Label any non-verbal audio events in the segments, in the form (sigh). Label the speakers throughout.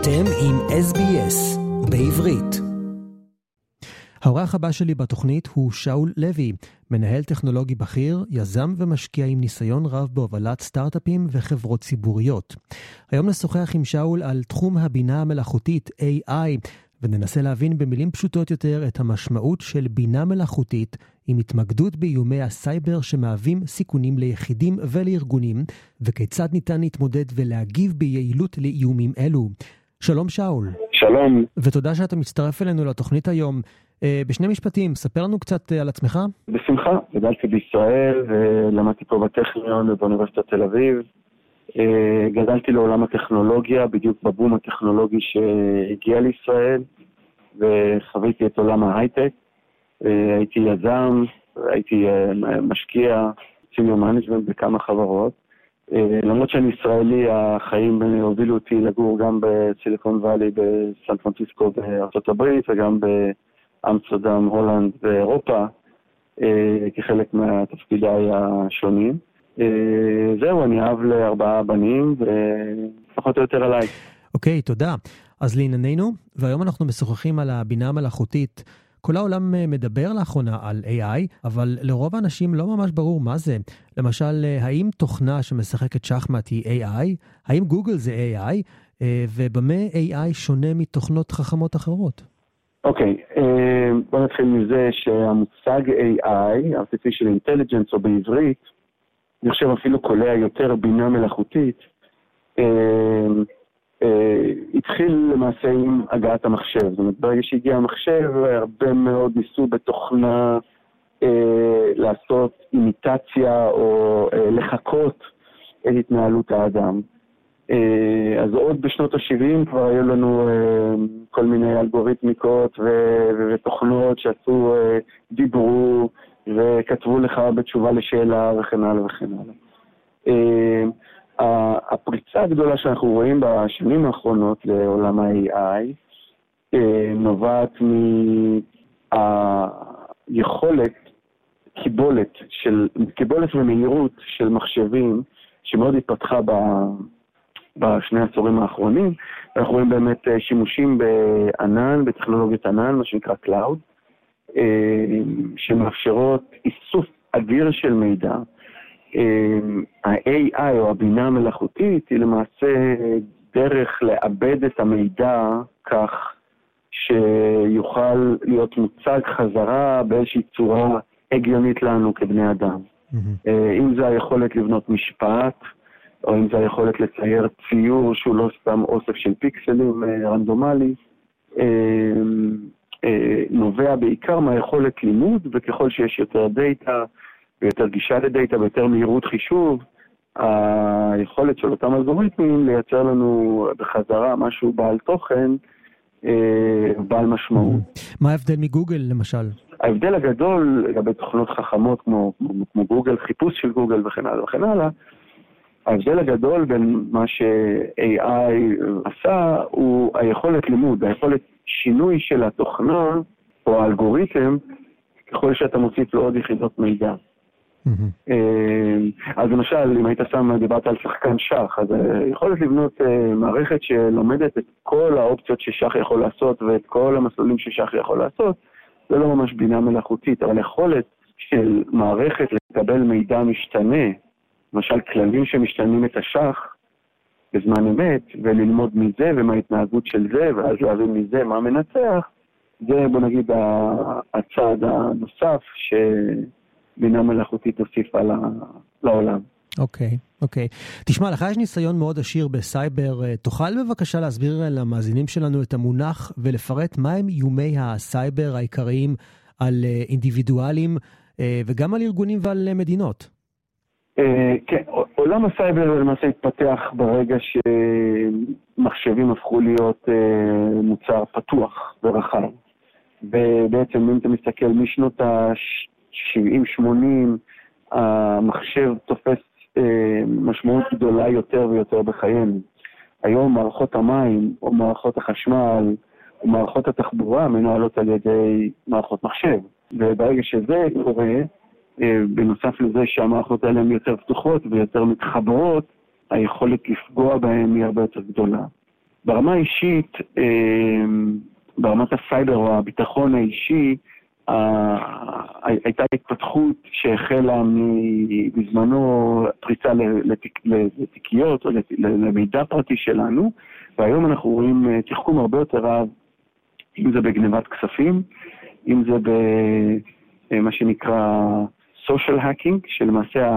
Speaker 1: אתם עם SBS בעברית. האורח הבא שלי בתוכנית הוא שאול לוי, מנהל טכנולוגי בכיר, יזם ומשקיע עם ניסיון רב בהובלת סטארט-אפים וחברות ציבוריות. היום נשוחח עם שאול על תחום הבינה המלאכותית AI, וננסה להבין במילים פשוטות יותר את המשמעות של בינה מלאכותית עם התמקדות באיומי הסייבר שמהווים סיכונים ליחידים ולארגונים, וכיצד ניתן להתמודד ולהגיב ביעילות לאיומים אלו. שלום שאול.
Speaker 2: שלום.
Speaker 1: ותודה שאתה מצטרף אלינו לתוכנית היום. אה, בשני משפטים, ספר לנו קצת אה, על עצמך.
Speaker 2: בשמחה, גדלתי בישראל ולמדתי פה בטכניון ובאוניברסיטת תל אביב. אה, גדלתי לעולם הטכנולוגיה, בדיוק בבום הטכנולוגי שהגיע לישראל, וחוויתי את עולם ההייטק. הייתי יזם, הייתי משקיע, senior management בכמה חברות. למרות שאני ישראלי, החיים הובילו אותי לגור גם בסיליקון וואלי בסן פרנסיסקו בארצות הברית וגם באמסטרדם, הולנד ואירופה, כחלק מתפקידיי השונים. זהו, אני אב לארבעה בנים, ופחות או יותר עליי.
Speaker 1: אוקיי, okay, תודה. אז לענייננו, והיום אנחנו משוחחים על הבינה המלאכותית. כל העולם אה, מדבר לאחרונה על AI, אבל לרוב האנשים לא ממש ברור מה זה. למשל, אה, האם תוכנה שמשחקת שחמט היא AI? האם גוגל זה AI? אה, ובמה AI שונה מתוכנות חכמות אחרות?
Speaker 2: אוקיי, okay, בוא נתחיל מזה שהמושג AI, artificial intelligence או בעברית, אני חושב אפילו קולע יותר בינה מלאכותית, התחיל למעשה עם הגעת המחשב. זאת אומרת, ברגע שהגיע המחשב, הרבה מאוד ניסו בתוכנה אה, לעשות אימיטציה או אה, לחקות את התנהלות האדם. אה, אז עוד בשנות ה-70 כבר היו לנו אה, כל מיני אלגוריתמיקות ותוכנות שעשו, אה, דיברו וכתבו לך בתשובה לשאלה וכן הלאה וכן הלאה. הפריצה הגדולה שאנחנו רואים בשנים האחרונות לעולם ה-AI אה, נובעת מהיכולת, קיבולת, של, קיבולת ומהירות של מחשבים שמאוד התפתחה ב, בשני העשורים האחרונים. אנחנו רואים באמת אה, שימושים בענן, בטכנולוגיית ענן, מה שנקרא Cloud, אה, שמאפשרות איסוף אדיר של מידע. אמ, ה-AI או הבינה המלאכותית היא למעשה דרך לעבד את המידע כך שיוכל להיות מוצג חזרה באיזושהי צורה הגיונית לנו כבני אדם. Mm-hmm. אם זה היכולת לבנות משפט, או אם זה היכולת לצייר ציור שהוא לא סתם אוסף של פיקסלים אה, רנדומלי, אה, נובע בעיקר מהיכולת לימוד, וככל שיש יותר דאטה, ויותר גישה לדאטה ויותר מהירות חישוב, היכולת של אותם אלגוריתמים לייצר לנו בחזרה משהו בעל תוכן, אה, בעל משמעות.
Speaker 1: מה ההבדל מגוגל למשל?
Speaker 2: ההבדל הגדול לגבי תוכנות חכמות כמו, כמו, כמו גוגל, חיפוש של גוגל וכן הלאה וכן הלאה, ההבדל הגדול בין מה ש-AI עשה הוא היכולת לימוד, היכולת שינוי של התוכנה או האלגוריתם ככל שאתה מוסיף לו עוד יחידות מידע. אמ, אז למשל, אם היית שם, דיברת על שחקן שח, אז אה, יכולת לבנות אה, מערכת שלומדת את כל האופציות ששח יכול לעשות ואת כל המסלולים ששח יכול לעשות, זה לא ממש בינה מלאכותית, אבל יכולת של מערכת לקבל מידע משתנה, למשל כללים שמשתנים את השחמט בזמן אמת, וללמוד מזה ומה ההתנהגות של זה, ואז להבין מזה מה מנצח, זה בוא נגיד הצעד הנוסף ש... בינה מלאכותית הוסיפה לעולם.
Speaker 1: אוקיי, okay, אוקיי. Okay. תשמע, לך יש ניסיון מאוד עשיר בסייבר. אה, תוכל בבקשה להסביר למאזינים שלנו את המונח ולפרט מהם איומי הסייבר העיקריים על אה, אינדיבידואלים אה, וגם על ארגונים ועל מדינות?
Speaker 2: כן, עולם הסייבר למעשה התפתח ברגע שמחשבים הפכו להיות מוצר פתוח ורחב. ובעצם אם אתה מסתכל משנות ה... 70-80, המחשב תופס אה, משמעות גדולה יותר ויותר בחיינו. היום מערכות המים, או מערכות החשמל, או מערכות התחבורה מנוהלות על ידי מערכות מחשב. וברגע שזה קורה, אה, בנוסף לזה שהמערכות האלה הן יותר פתוחות ויותר מתחברות, היכולת לפגוע בהן היא הרבה יותר גדולה. ברמה האישית, ברמת הסייבר או הביטחון האישי, הייתה התפתחות שהחלה בזמנו פריצה לתיקיות או למידע פרטי שלנו, והיום אנחנו רואים תחכום הרבה יותר רב, אם זה בגנבת כספים, אם זה במה שנקרא social hacking, שלמעשה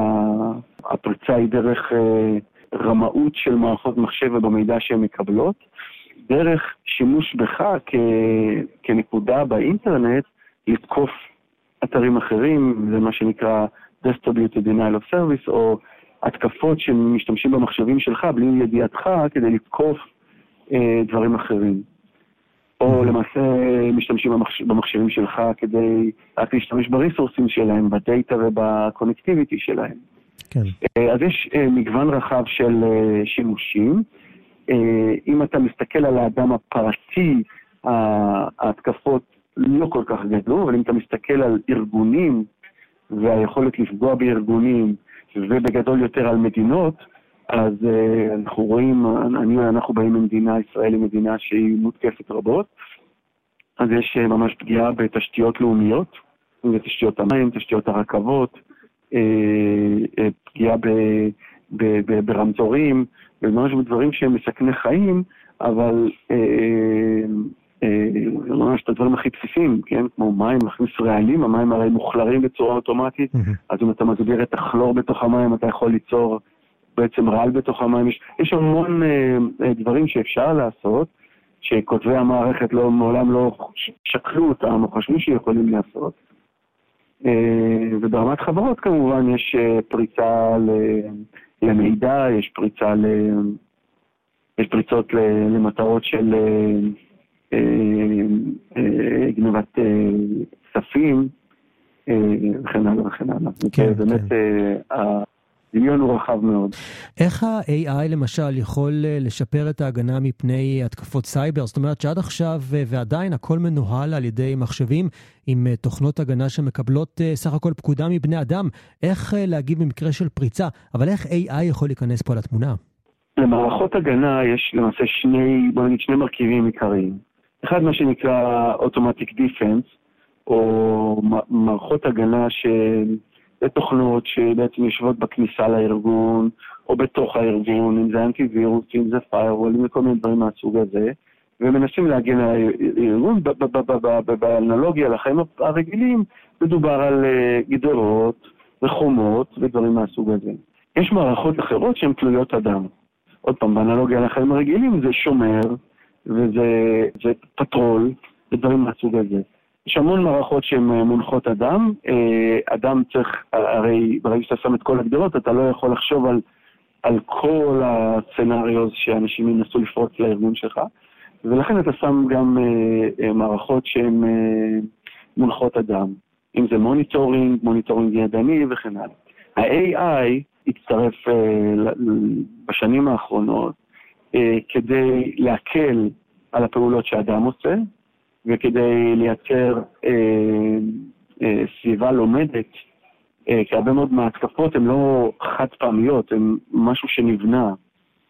Speaker 2: הפריצה היא דרך אה, רמאות של מערכות מחשב ובמידע שהן מקבלות, דרך שימוש בך כנקודה באינטרנט לתקוף אתרים אחרים, זה מה שנקרא Distributed Denial of Service, או התקפות שמשתמשים במחשבים שלך בלי ידיעתך כדי לתקוף אה, דברים אחרים. או למעשה משתמשים במחשבים שלך כדי רק להשתמש בריסורסים שלהם, בדאטה ובקונקטיביטי שלהם. כן. אה, אז יש אה, מגוון רחב של אה, שימושים. אם אתה מסתכל על האדם הפרטי, ההתקפות לא כל כך גדלו, אבל אם אתה מסתכל על ארגונים והיכולת לפגוע בארגונים, ובגדול יותר על מדינות, אז uh, אנחנו רואים, אני, אנחנו באים ממדינה, ישראל היא מדינה שהיא מותקפת רבות, אז יש uh, ממש פגיעה בתשתיות לאומיות, תשתיות המים, תשתיות הרכבות, uh, uh, פגיעה ב, ב, ב, ברמזורים, וממש בדברים שהם מסכני חיים, אבל uh, ממש את הדברים הכי בסיסיים, כן? כמו מים, להכניס רעלים, המים הרי מוכלרים בצורה אוטומטית. אז אם אתה מגביר את הכלור בתוך המים, אתה יכול ליצור בעצם רעל בתוך המים. יש, יש המון אה, אה, דברים שאפשר לעשות, שכותבי המערכת לא, מעולם לא שקלו אותם או חשבו שיכולים לעשות. אה, וברמת חברות כמובן יש אה, פריצה ל, למידע, יש פריצה ל... יש פריצות למטרות של אה, אה, אה, גנבת כספים וכן הלאה וכן הלאה. כן, באמת כן. הדמיון הוא רחב מאוד.
Speaker 1: איך ה-AI למשל יכול אה, לשפר את ההגנה מפני התקפות סייבר? זאת אומרת שעד עכשיו אה, ועדיין הכל מנוהל על ידי מחשבים עם אה, תוכנות הגנה שמקבלות סך הכל פקודה מבני אדם. איך להגיב במקרה של פריצה? אבל איך AI יכול להיכנס פה לתמונה?
Speaker 2: למערכות הגנה יש למעשה שני, בוא נגיד שני מרכיבים עיקריים. אחד מה שנקרא Automatic Defense, או מערכות הגנה ש... לתוכנות שבעצם יושבות בכניסה לארגון, או בתוך הארגון, אם זה אנטי-וירוס, אם זה firewall, אם זה כל מיני דברים מהסוג הזה, ומנסים להגן על הארגון. באנלוגיה לחיים הרגילים, מדובר על אה, גדרות וחומות ודברים מהסוג הזה. יש מערכות אחרות שהן תלויות אדם. עוד פעם, באנלוגיה לחיים הרגילים זה שומר, וזה פטרול, ודברים מהסוג הזה. יש המון מערכות שהן אה, מונחות אדם. אה, אדם צריך, הרי ברגע שאתה שם את כל הגדרות, אתה לא יכול לחשוב על, על כל הסצנריוז שאנשים ינסו לפרוץ לארגון שלך, ולכן אתה שם גם אה, מערכות שהן מונחות אדם. אם זה monitoring, monitoring ידני וכן הלאה. ה-AI הצטרף בשנים האחרונות כדי להקל על הפעולות שאדם עושה, וכדי לייצר אה, אה, סביבה לומדת, אה, כי הרבה מאוד מההתקפות הן לא חד פעמיות, הן משהו שנבנה,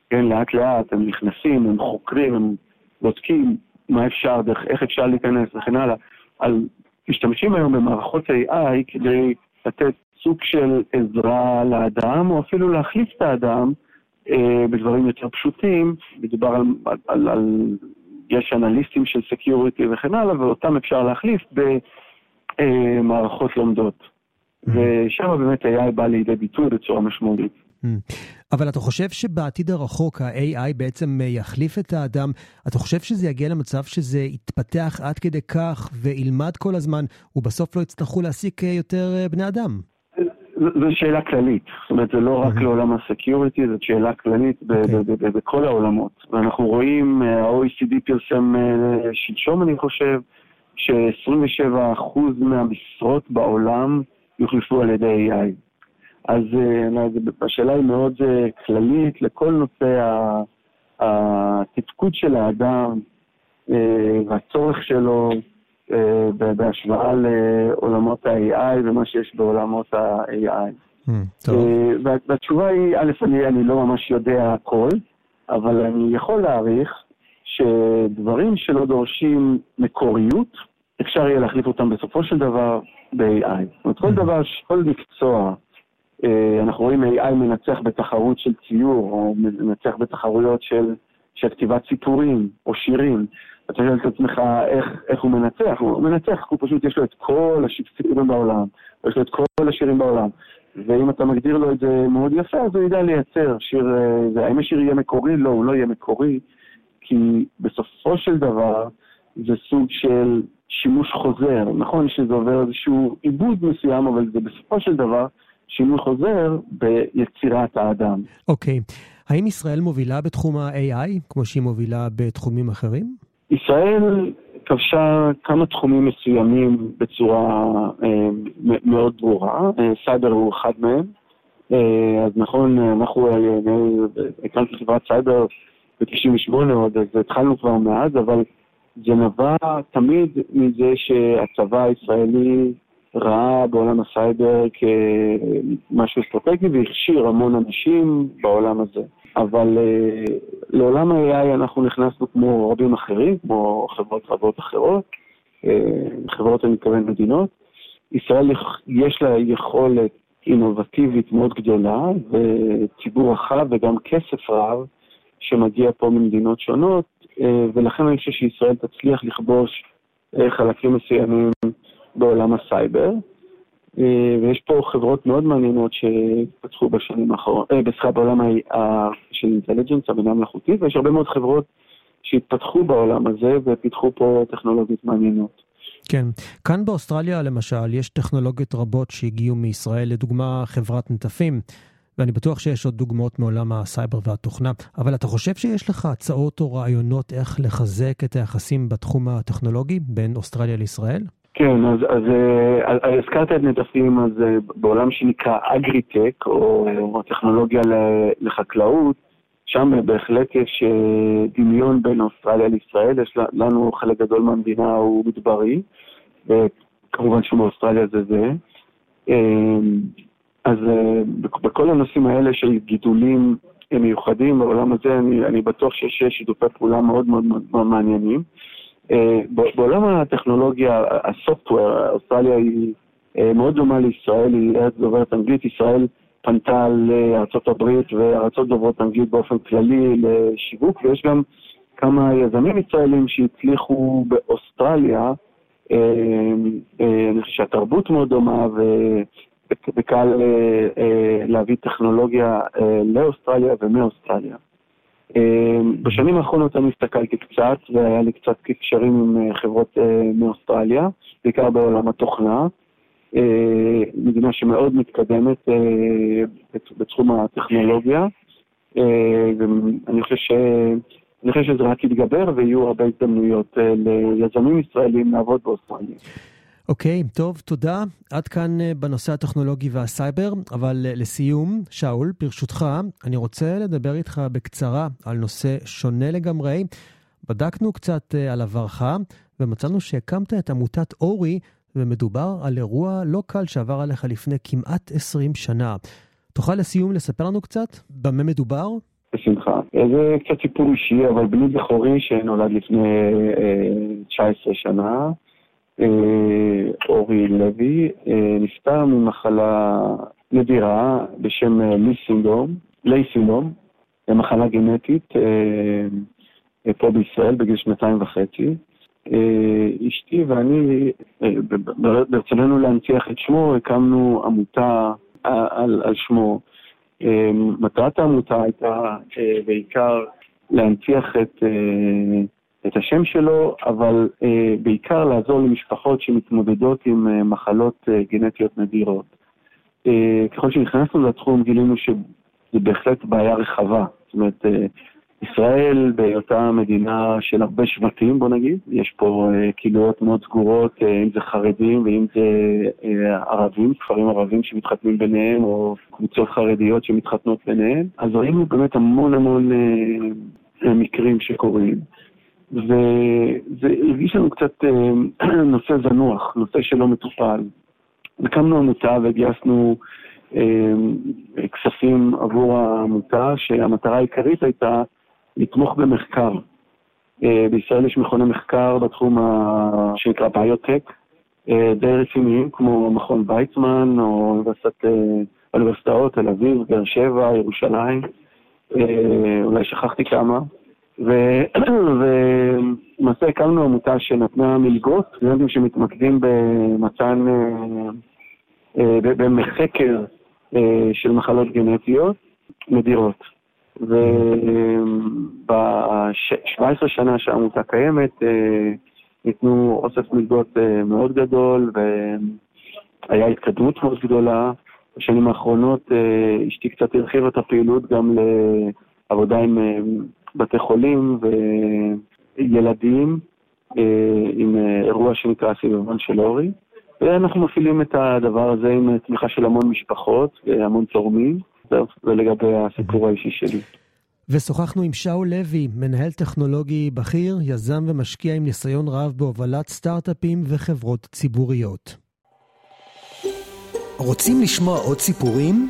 Speaker 2: כן, לאט לאט, הם נכנסים, הם חוקרים, הם בודקים מה אפשר, דרך, איך אפשר להיכנס וכן הלאה. על, משתמשים היום במערכות AI כדי לתת סוג של עזרה לאדם, או אפילו להחליף את האדם אה, בדברים יותר פשוטים. מדובר על, על, על יש אנליסטים של security וכן הלאה, ואותם אפשר להחליף במערכות לומדות. Mm-hmm. ושם באמת AI בא לידי ביטוי בצורה משמעותית.
Speaker 1: Mm-hmm. אבל אתה חושב שבעתיד הרחוק ה-AI בעצם יחליף את האדם? אתה חושב שזה יגיע למצב שזה יתפתח עד כדי כך וילמד כל הזמן, ובסוף לא יצטרכו להעסיק יותר בני אדם?
Speaker 2: זו שאלה כללית, זאת אומרת, זה לא רק לעולם הסקיוריטי, זאת שאלה כללית אוקיי. בכל העולמות. ואנחנו רואים, אה, ה-OECD פרסם אה, שלשום, אני חושב, ש-27% מהמשרות בעולם יוחלפו על ידי AI. אז אה, השאלה היא מאוד כללית לכל נושא התפקוד של האדם והצורך שלו בהשוואה לעולמות ה-AI ומה שיש בעולמות ה-AI. Mm, והתשובה היא, א', אני, אני לא ממש יודע הכל, אבל אני יכול להעריך שדברים שלא דורשים מקוריות, אפשר יהיה להחליף אותם בסופו של דבר ב-AI. זאת אומרת, כל mm-hmm. דבר, כל מקצוע, אה, אנחנו רואים AI מנצח בתחרות של ציור, או מנצח בתחרויות של, של כתיבת סיפורים או שירים. אתה שואל את עצמך איך, איך הוא מנצח, הוא מנצח, הוא פשוט יש לו את כל הסיפורים בעולם, יש לו את כל השירים בעולם. ואם אתה מגדיר לו את זה מאוד יפה, אז הוא ידע לייצר שיר, אה, האם השיר יהיה מקורי? לא, הוא לא יהיה מקורי, כי בסופו של דבר זה סוג של שימוש חוזר. נכון שזה עובר איזשהו עיבוד מסוים, אבל זה בסופו של דבר שימוש חוזר ביצירת האדם.
Speaker 1: אוקיי. Okay. האם ישראל מובילה בתחום ה-AI, כמו שהיא מובילה בתחומים אחרים?
Speaker 2: ישראל כבשה כמה תחומים מסוימים בצורה אה, מאוד ברורה, אה, סייבר הוא אחד מהם. אה, אז נכון, אנחנו אה, הקמנו חברת סייבר ב-98 עוד, אז התחלנו כבר מאז, אבל זה נבע תמיד מזה שהצבא הישראלי ראה בעולם הסייבר כמשהו אסטרטגי והכשיר המון אנשים בעולם הזה. אבל אה, לעולם ה-AI אנחנו נכנסנו כמו רבים אחרים, כמו חברות רבות אחרות, אה, חברות אני מתכוון מדינות. ישראל יש לה יכולת אינובטיבית מאוד גדולה, וציבור רחב וגם כסף רב שמגיע פה ממדינות שונות, אה, ולכן אני חושב שישראל תצליח לכבוש אה, חלקים מסוימים בעולם הסייבר. אה, ויש פה חברות מאוד מעניינות שפתחו בשנים האחרונות, אה, בסליחה, בעולם של intelligence, הבינה מלאכותית, ויש הרבה מאוד חברות שהתפתחו בעולם הזה ופיתחו פה טכנולוגיות מעניינות.
Speaker 1: כן, כאן באוסטרליה למשל יש טכנולוגיות רבות שהגיעו מישראל, לדוגמה חברת נטפים, ואני בטוח שיש עוד דוגמאות מעולם הסייבר והתוכנה, אבל אתה חושב שיש לך הצעות או רעיונות איך לחזק את היחסים בתחום הטכנולוגי בין אוסטרליה לישראל?
Speaker 2: כן, אז, אז, אז אה, הזכרת את נטפים, אז אה, בעולם שנקרא אגריטק, או, או טכנולוגיה לחקלאות, שם בהחלט יש אה, דמיון בין אוסטרליה לישראל, יש לנו חלק גדול מהמדינה הוא מדברי, וכמובן שבאוסטרליה זה זה. אז בכל הנושאים האלה של גידולים מיוחדים בעולם הזה, אני, אני בטוח שיש שיתופי פעולה מאוד מאוד מאוד מעניינים. אה, בעולם הטכנולוגיה, הסופטוור, אוסטרליה היא אה, מאוד דומה לישראל, היא ארץ דוברת אנגלית, ישראל פנתה לארה"ב וארצות דוברות אנגלית באופן כללי לשיווק, ויש גם כמה יזמים ישראלים שהצליחו באוסטרליה, אה, אני חושב שהתרבות מאוד דומה וקל להביא טכנולוגיה לאוסטרליה ומאוסטרליה. אמ, בשנים האחרונות אני הסתכלתי קצת, והיה לי קצת קשרים עם אה, חברות אה, מאוסטרליה, בעיקר בעולם התוכנה. אה, מדינה שמאוד מתקדמת בתחום הטכנולוגיה, ואני חושב, ש... חושב שזה רק יתגבר ויהיו הרבה הזדמנויות ליזמים ישראלים לעבוד באוסטרליה.
Speaker 1: אוקיי, okay, טוב, תודה. עד כאן אה, בנושא הטכנולוגי והסייבר, אבל אה, לסיום, שאול, ברשותך, אני רוצה לדבר איתך בקצרה על נושא שונה לגמרי. בדקנו קצת אה, על עברך, ומצאנו שהקמת את עמותת אורי, ומדובר על אירוע לא קל שעבר עליך לפני כמעט 20 שנה. תוכל לסיום לספר לנו קצת במה מדובר?
Speaker 2: בשמחה. זה קצת סיפור אישי, אבל בני בכורי שנולד לפני 19 שנה. אה, אורי לוי, אה, נפטר ממחלה נדירה בשם אה, לי סינדום, לי סינדום, מחלה גנטית פה בישראל בגיל שנתיים וחצי. אשתי ואני, ברצוננו להנציח את שמו, הקמנו עמותה על, על שמו. מטרת העמותה הייתה בעיקר להנציח את את השם שלו, אבל אה, בעיקר לעזור למשפחות שמתמודדות עם אה, מחלות אה, גנטיות נדירות. אה, ככל שנכנסנו לתחום גילינו שזה בהחלט בעיה רחבה. זאת אומרת, אה, ישראל בהיותה מדינה של הרבה שבטים, בוא נגיד, יש פה אה, קהילות מאוד סגורות, אה, אם זה חרדים ואם זה אה, ערבים, כפרים ערבים שמתחתנים ביניהם, או קבוצות חרדיות שמתחתנות ביניהם, אז ראינו באמת המון המון אה, מקרים שקורים. וזה הרגיש לנו קצת אה, (clears throat) נושא זנוח, נושא שלא מטופל. הקמנו עמותה וגייסנו אה, כספים עבור העמותה, שהמטרה העיקרית הייתה לתמוך במחקר. בישראל יש מכוני מחקר בתחום שנקרא ביוטק, די רציניים, כמו מכון ויצמן או אוניברסיטאות, תל אביב, באר שבע, ירושלים, אולי שכחתי כמה. ולמעשה (clears throat) הקמנו עמותה שנתנה מלגות, סטודנטים שמתמקדים במתן, במחקר של מחלות גנטיות נדירות. וב-17 שנה שהעמותה קיימת, ניתנו אוסף מלגות מאוד גדול, והיה התקדמות מאוד גדולה. בשנים האחרונות אשתי קצת הרחיבה את הפעילות גם לעבודה עם בתי חולים וילדים עם אירוע שנקרא סביבון של אורי. ואנחנו מפעילים את הדבר הזה עם תמיכה של המון משפחות והמון תורמים. זה לגבי הסיפור האישי שלי.
Speaker 1: ושוחחנו עם שאול לוי, מנהל טכנולוגי בכיר, יזם ומשקיע עם ניסיון רב בהובלת סטארט-אפים וחברות ציבוריות. רוצים לשמוע עוד סיפורים?